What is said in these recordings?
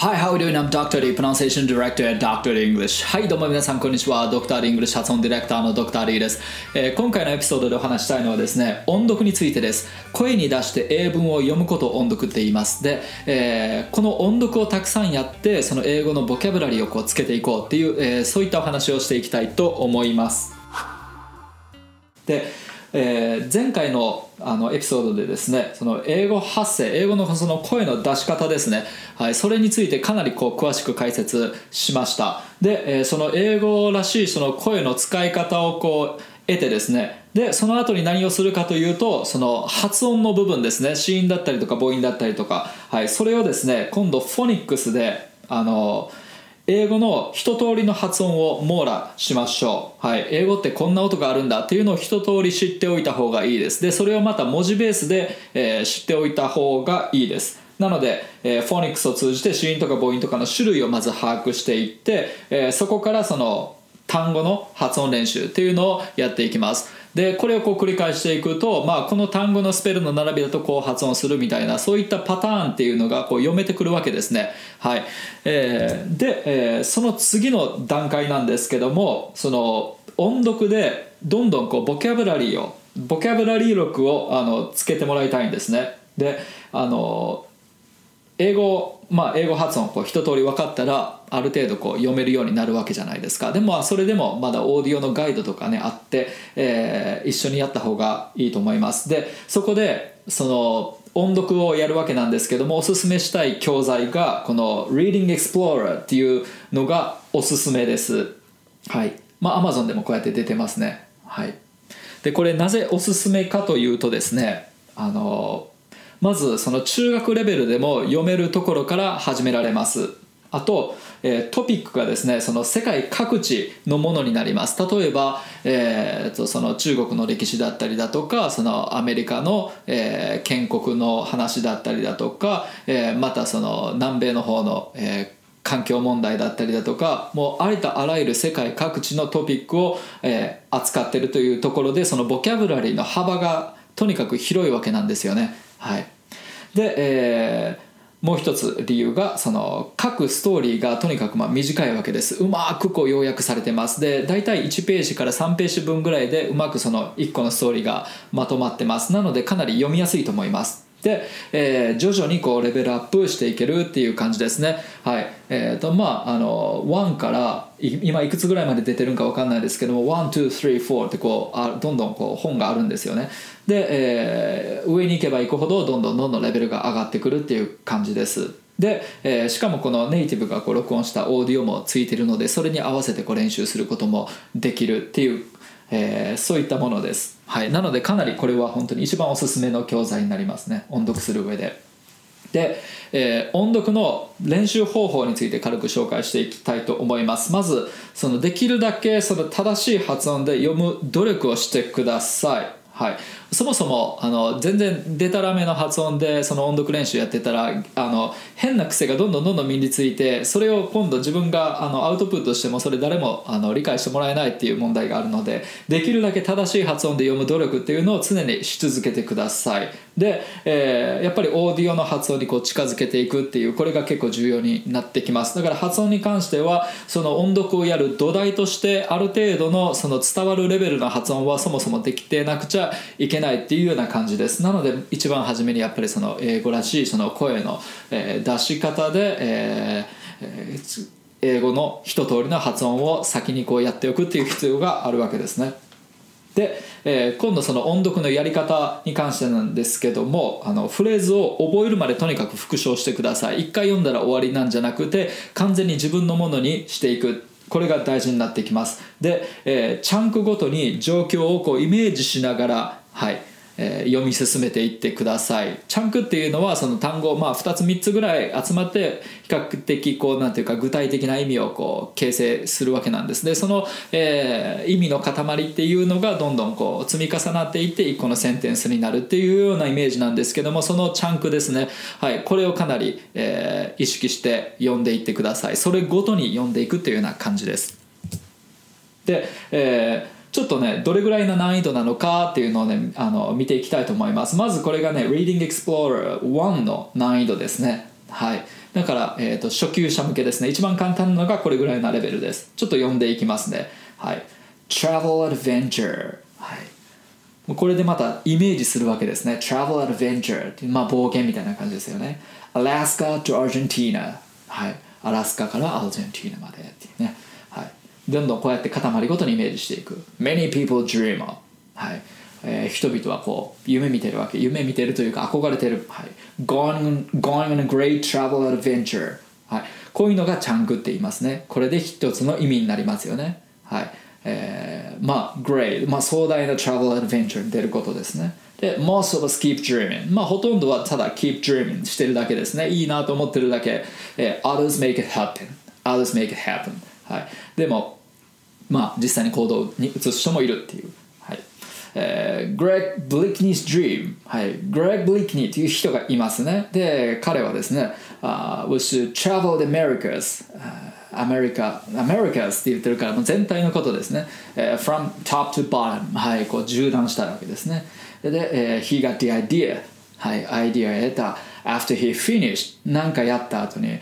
Hi, how are you doing? I'm Dr. D, Pronunciation Director at Dr. English. はい、どうも皆さん、こんにちは。Dr. English 発音ディレクターの Dr. D です、えー今回のエピソードでお話したいのはですね、音読についてです。声に出して英文を読むことを音読って言います。で、えーこの音読をたくさんやって、その英語のボキャブラリーをこうつけていこうっていう、えーそういったお話をしていきたいと思います。で、えー前回のあのエピソードでですねその英語発声英語のその声の出し方ですね、はい、それについてかなりこう詳しく解説しました。で、えーその英語らしいその声の使い方をこう得てですね。でその後に何をするかというとその発音の部分ですね。子音だったりとか母音だったりとか、はい、それをですね今度フォニックスであの英語の一通りの発音を網羅しましょう、はい、英語ってこんな音があるんだっていうのを一通り知っておいた方がいいです。でそれをまた文字ベースで、えー知っておいた方がいいです。なので、えーフォニックスを通じて子音とか母音とかの種類をまず把握していって、えーそこからその単語の発音練習っていうのをやっていきます。でこれをこう繰り返していくと、まあ、この単語のスペルの並びだとこう発音するみたいなそういったパターンっていうのがこう読めてくるわけですね。はい、えーで、えーその次の段階なんですけどもその音読でどんどんこうボキャブラリーをボキャブラリー録をあのつけてもらいたいんですね。であの英語、まあ、英語発音こう一通り分かったらある程度こう読めるようになるわけじゃないですか。でもそれでもまだオーディオのガイドとかねあって、えー一緒にやった方がいいと思います。でそこでその音読をやるわけなんですけどもおすすめしたい教材がこの Reading Explorer っていうのがおすすめです。はい。まあ Amazon でもこうやって出てますね。はい。でこれなぜおすすめかというとですねあのまずその中学レベルでも読めるところから始められます。あと、えートピックがですねその世界各地のものになります例えば、えーとその中国の歴史だったりだとかそのアメリカの、えー建国の話だったりだとか、えーまたその南米の方の、えー環境問題だったりだとかもうありとあらゆる世界各地のトピックを、えー扱ってるというところでそのボキャブラリーの幅がとにかく広いわけなんですよね。はい、で、えーもう一つ理由がその各ストーリーがとにかくまあ短いわけです。うまくこう要約されてます。で大体1ページから3ページ分ぐらいでうまくその1個のストーリーがまとまってます。なのでかなり読みやすいと思います。で、えー徐々にこうレベルアップしていけるっていう感じですね。はい。えーとまああの1から今いくつぐらいまで出てるんか分かんないですけども123ってこうあどんどんこう本があるんですよね。で、えー上に行けば行くほどどんどんどんどんレベルが上がってくるっていう感じです。で、えーしかもこのネイティブがこう録音したオーディオもついてるのでそれに合わせてこう練習することもできるっていう、えーそういったものです、はい、なのでかなりこれは本当に一番おすすめの教材になりますね。音読する上で。で、えー音読の練習方法について軽く紹介していきたいと思います。まずそのできるだけその正しい発音で読む努力をしてください。はい、そもそもあの全然デタラメの発音でその音読練習やってたらあの変な癖がどんどんどんどん身についてそれを今度自分があのアウトプットしてもそれ誰もあの理解してもらえないっていう問題があるのでできるだけ正しい発音で読む努力っていうのを常にし続けてください。で、えーやっぱりオーディオの発音にこう近づけていくっていうこれが結構重要になってきます。だから発音に関してはその音読をやる土台としてある程度のその伝わるレベルの発音はそもそもできてなくちゃいけないっていうような感じです。なので一番初めにやっぱりその英語らしいその声の、え出し方で、えー英語の一通りの発音を先にこうやっておくっていう必要があるわけですね。で、えー今度その音読のやり方に関してなんですけどもあのフレーズを覚えるまでとにかく復唱してください。一回読んだら終わりなんじゃなくて完全に自分のものにしていく。これが大事になってきます。で、えーチャンクごとに状況をこうイメージしながらはいえー読み進めていってください。チャンクっていうのはその単語、まあ、2つ3つぐらい集まって比較的こうなんていうか具体的な意味をこう形成するわけなんです。でその、えー意味の塊っていうのがどんどんこう積み重なっていって1個のセンテンスになるっていうようなイメージなんですけどもそのチャンクですね、はい、これをかなり、えー意識して読んでいってください。それごとに読んでいくっていうような感じです。で、えーちょっとねどれぐらいの難易度なのかっていうのをねあの見ていきたいと思います。まずこれがね Reading Explorer 1の難易度ですね。はい。だから、えー、と初級者向けですね。一番簡単なのがこれぐらいなレベルです。ちょっと読んでいきますね。はい。Travel Adventure はい。これでまたイメージするわけですね。Travel Adventure ってまあ冒険みたいな感じですよね。Alaska to Argentina はい。アラスカからアルゼンティーナまでっていうね。どんどんこうやって塊ごとにイメージしていく Many people dream of はいえー人々はこう夢見てるわけ夢見てるというか憧れてる、はい、going, going on a great travel adventure、はい、こういうのがチャンクって言いますねこれで一つの意味になりますよねはいえー、まあ great、まあ、壮大な travel adventure に出ることですねで most of us keep dreaming まあほとんどはただ keep dreaming してるだけですねいいなと思ってるだけ、えー others make it happen others make it happen はいでもまあ実際に行動に移す人もいるっていうはいえー、Greg Blickney's Dream、はい、Greg Blickney という人がいますねで彼はですね、uh, was to travel the Americas、アメリカ、アメリカスって言ってるからもう全体のことですね、えー from top to bottom はいこう縦断したわけですねで、えー he got the idea はいアイディアを得た after he finished なんかやった後に、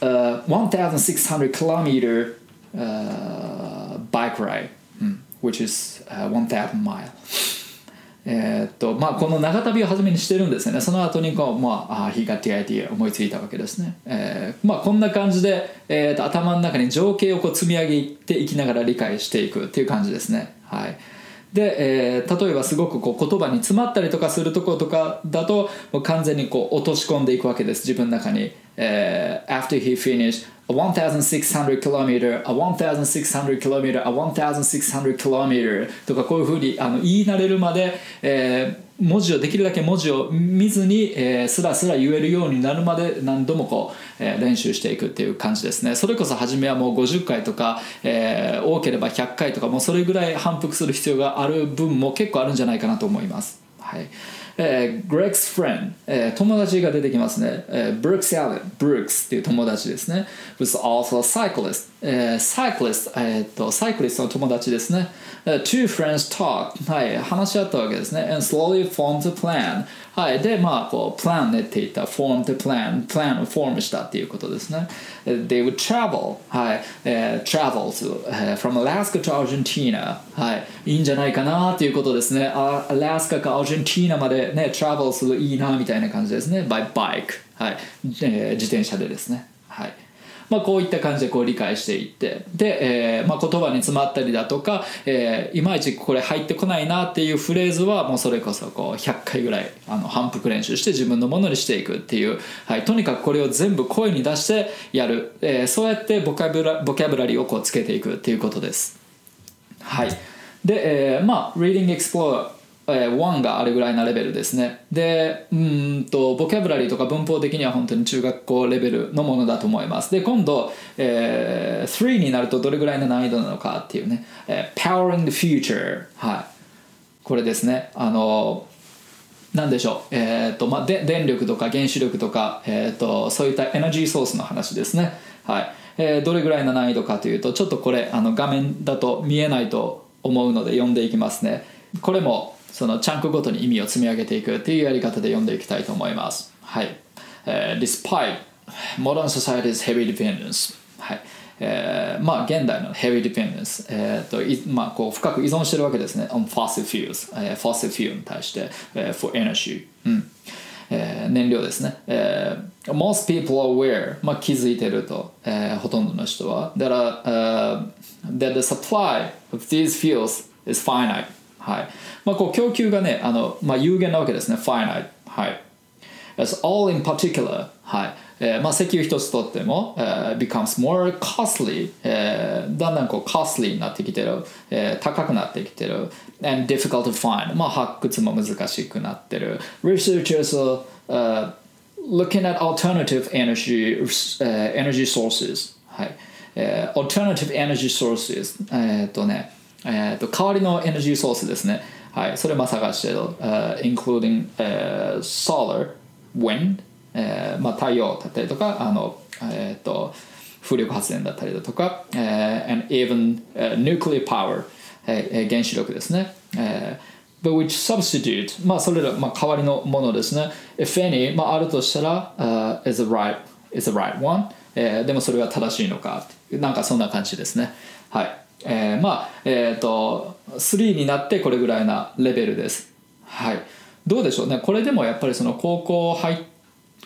uh, 1600 kilometer、uh, bike ride、うん、which is、uh, 1000 mile. えーっとまあ、この長旅を初めにしてるんですよね。その後にこう、まあ、あ he got the idea 思いついたわけですね、えーまあ、こんな感じで、えーっと頭の中に情景をこう積み上げていきながら理解していくっていう感じですね。はい。で、えー例えばすごくこう言葉に詰まったりとかするところとかだともう完全にこう落とし込んでいくわけです。自分の中に、えー After he finished a 1600 kilometer a 1600 kilometer a 1600 kilometer. とかこういうふうにあの言い慣れるまで、えー文字をできるだけ文字を見ずに、えースラスラ言えるようになるまで何度もこう、えー練習していくっていう感じですね。それこそ初めはもう50回とか、えー多ければ100回とかもうそれぐらい反復する必要がある分も結構あるんじゃないかなと思います。はい。えー、Greg's friend、えー友達が出てきますね、えー、Brooks Allen Brooks っていう友達ですね was also a cyclist、えー、cyclist、えー、とサイクリストの友達ですね、えー two friends talk はい話し合ったわけですね and slowly formed a plan はい。でまあこう plan 練っていった formed a plan plan をフォームしたっていうことですね。えー they would travel はい、えー travel to、えー from Alaska to Argentina はい。いいんじゃないかなっていうことですね。あアラスカかアルゼンティーナまでね travel するいいなみたいな感じですね。By bike はい、えー自転車でですね。はい。まあ、こういった感じでこう理解していってで、えーまあ、言葉に詰まったりだとか、えーいまいちこれ入ってこないなっていうフレーズはもうそれこそこう100回ぐらいあの反復練習して自分のものにしていくっていう、はい、とにかくこれを全部声に出してやる、えーそうやってボキャブラボキャブラリーをこうつけていくっていうことです。はい。で、えーまあ、Reading Explorer、え1があれぐらいなレベルですね。で、うんと、ボキャブラリーとか文法的には本当に中学校レベルのものだと思います。で、今度、えー3になるとどれぐらいの難易度なのかっていうね、え Powering the Future。はい。これですね。あの、なんでしょう、えーとまあ、で電力とか原子力とか、えー、とそういったエナジーソースの話ですね、はいえーどれぐらいの難易度かというとちょっとこれあの画面だと見えないと思うので読んでいきますねこれもそのチャンクごとに意味を積み上げていくっていうやり方で読んでいきたいと思いますはい、えー Despite modern society's heavy dependence はいえーまあ現代の heavy dependence、えーとまあ、こう深く依存してるわけですね on fossil fuels、えー、fossil fuel に対して、えー for energy、うんえー燃料ですね、えー most people are aware、まあ、気づいてると、えーほとんどの人は that, are, uh, that the supply of these fuels is finite はいまあ、こう供給がねあの、まあ、有限なわけですね finite はい as all in particular はいえーまあ、石油一つとっても、えー becomes more costly、えーだんだんこう costly になってきてる、えー高くなってきてる and difficult to find、まあ、発掘も難しくなってる researchers are、uh, looking at alternative energy,、uh, energy sources はい、えー alternative energy sources えーっとねえー、と代わりのエネルギーソースですね。はい、それも探してる。uh, including、uh, solar, wind、えーまあ、太陽だったりとか、あの、えー、と風力発電だったりだとか、えー and even、uh, nuclear power、えー原子力ですね。えー but which substitute まあそれら、まあ、代わりのものですね if any まああるとしたら、uh, is the right is the right one、えー、でもそれは正しいのかなんかそんな感じですねはいえー、まあえっ、ー、と3になってこれぐらいなレベルですはいどうでしょうねこれでもやっぱりその高校入って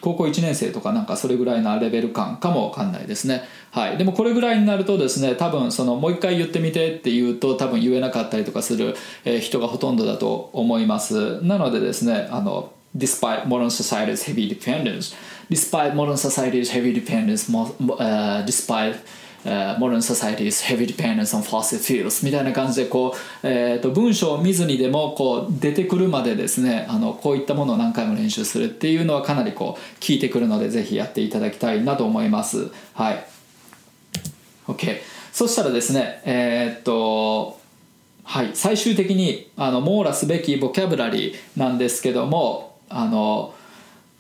高校1年生とかなんかそれぐらいなレベル感かもわかんないですね。はい。でもこれぐらいになるとですね、多分そのもう一回言ってみてって言うと多分言えなかったりとかする人がほとんどだと思います。なのでですね、あの、despite modern society's heavy dependence, despite modern society's heavy dependence, uh, despite uh, modern society's heavy dependence on fossil fuels みたいな感じでこう、えー、と文章を見ずにでもこう出てくるまでですねあのこういったものを何回も練習するっていうのはかなりこう効いてくるのでぜひやっていただきたいなと思います。はい。OK そしたらですねえー、っとはい。最終的にあの網羅すべきボキャブラリーなんですけどもあの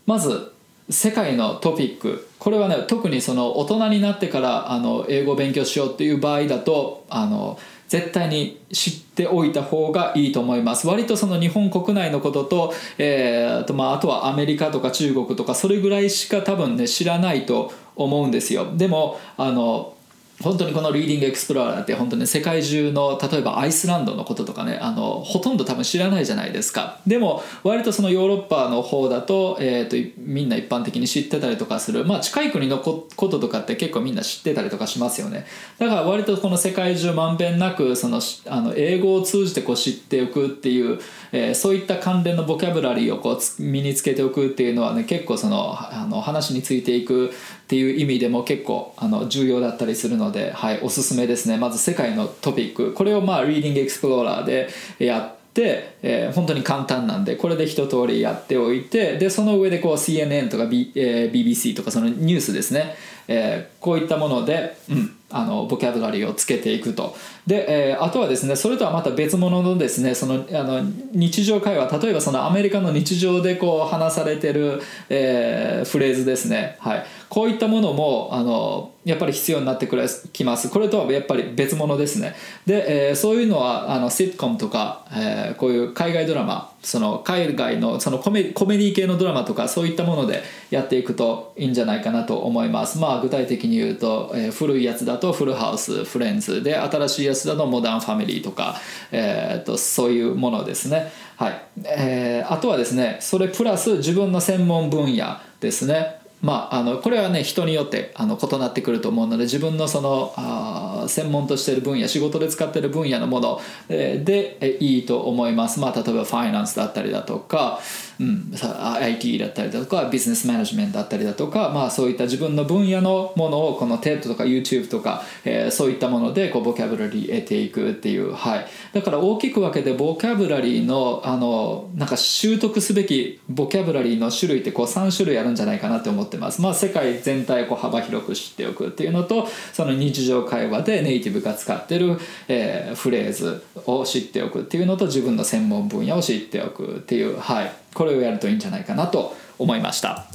まず世界のトピック。これはね特にその大人になってからあの英語を勉強しようっていう場合だとあの絶対に知っておいた方がいいと思います。割とその日本国内のことと,、えーとまあ、あとはアメリカとか中国とかそれぐらいしか多分ね知らないと思うんですよ。でもあの本当にこのリーディングエクスプローラーって本当に世界中の例えばアイスランドのこととかねあのほとんど多分知らないじゃないですか。でも割とそのヨーロッパの方だと,、えーと、みんな一般的に知ってたりとかする。まあ近い国のこととかって結構みんな知ってたりとかしますよね。だから割とこの世界中まんべんなくそのあの英語を通じてこう知っておくっていう、えー、そういった関連のボキャブラリーをこう身につけておくっていうのはね結構そのあの話についていくっていう意味でも結構あの重要だったりするので、はい、おすすめですね。まず世界のトピック。これをまあリーディングエクスプローラーでやってで、えー、本当に簡単なんでこれで一通りやっておいてでその上でこう CNN とか、B えー、BBC とかそのニュースですね、えー、こういったもので、うん、あのボキャブラリーをつけていくと。で、えー、あとはですねそれとはまた別物のですねそのあの日常会話。例えばそのアメリカの日常でこう話されてる、えー、フレーズですね、はい、こういったものもあのやっぱり必要になってくれきます。これとはやっぱり別物ですね。で、えー、そういうのはあのシットコムとか、えー、こういう海外ドラマその海外のそのコメコメディ系のドラマとかそういったものでやっていくといいんじゃないかなと思います。まあ具体的に言うと、えー、古いやつだとフルハウスフレンズで新しいやつだとモダンファミリーとか、えーと、そういうものですね。はい。えー、あとはですねそれプラス自分の専門分野ですね。まあ、あのこれはね人によってあの異なってくると思うので自分のそのあ専門としている分野仕事で使っている分野のものでいいと思います、まあ、例えばファイナンスだったりだとか、うん、IT だったりだとかビジネスマネジメントだったりだとか、まあ、そういった自分の分野のものをこの TED とか YouTube とか、えー、そういったものでこうボキャブラリー得ていくっていう、はい、だから大きく分けてボキャブラリーのあのなんか習得すべきボキャブラリーの種類ってこう3種類あるんじゃないかなって思ってます、まあ、世界全体をこう幅広く知っておくっていうのとその日常会話でネイティブが使ってる、えー、フレーズを知っておくっていうのと自分の専門分野を知っておくっていう、はい、これをやるといいんじゃないかなと思いました。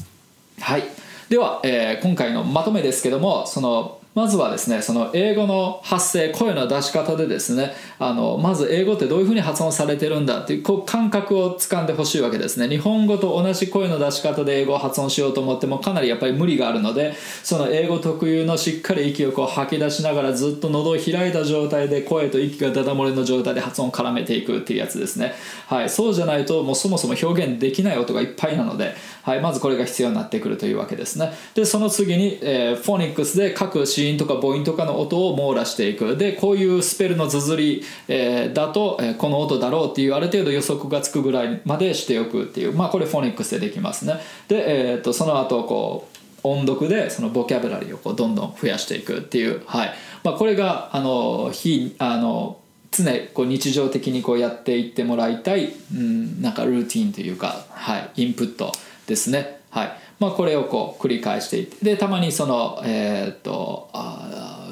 はい。では、えー、今回のまとめですけどもそのまずはですねその英語の発声声の出し方でですねあのまず英語ってどういうふうに発音されてるんだっていうこう感覚をつかんでほしいわけですね。日本語と同じ声の出し方で英語を発音しようと思ってもかなりやっぱり無理があるのでその英語特有のしっかり息をこう吐き出しながらずっと喉を開いた状態で声と息がダダ漏れの状態で発音を絡めていくっていうやつですね。はい。そうじゃないともうそもそも表現できない音がいっぱいなので、はい、まずこれが必要になってくるというわけですね。でその次に、えー、フォニックスで各シーンとか母音とかの音を網羅していく。でこういうスペルの綴り、えー、だと、えー、この音だろうっていうある程度予測がつくぐらいまでしておくっていう。まあこれフォニックスでできますね。で、えーと、その後こう音読でそのボキャブラリーをこうどんどん増やしていくっていう、はい。まあ、これがあの非あの常こう日常的にこうやっていってもらいたい、うん、なんかルーティンというか、はい、インプットですね。はい。まあ、これをこう繰り返していってでたまにそのえー、っとあ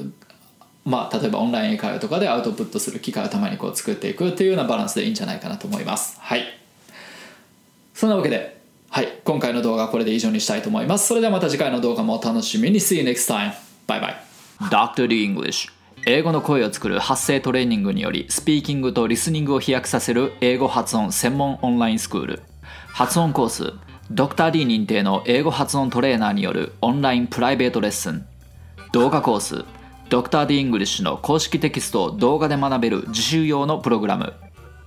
まあ例えばオンライン英会話とかでアウトプットする機会をたまにこう作っていくっていうようなバランスでいいんじゃないかなと思います。はい。そんなわけではい。今回の動画はこれで以上にしたいと思います。それではまた次回の動画もお楽しみに。See you next time. Bye bye. Dr. D English 英語の声を作る発声トレーニングによりスピーキングとリスニングを飛躍させる英語発音専門オンラインスクール。発音コースドクター D 認定の英語発音トレーナーによるオンラインプライベートレッスン。動画コースドクター D イングリッシュの公式テキストを動画で学べる自習用のプログラム。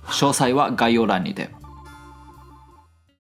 詳細は概要欄にて。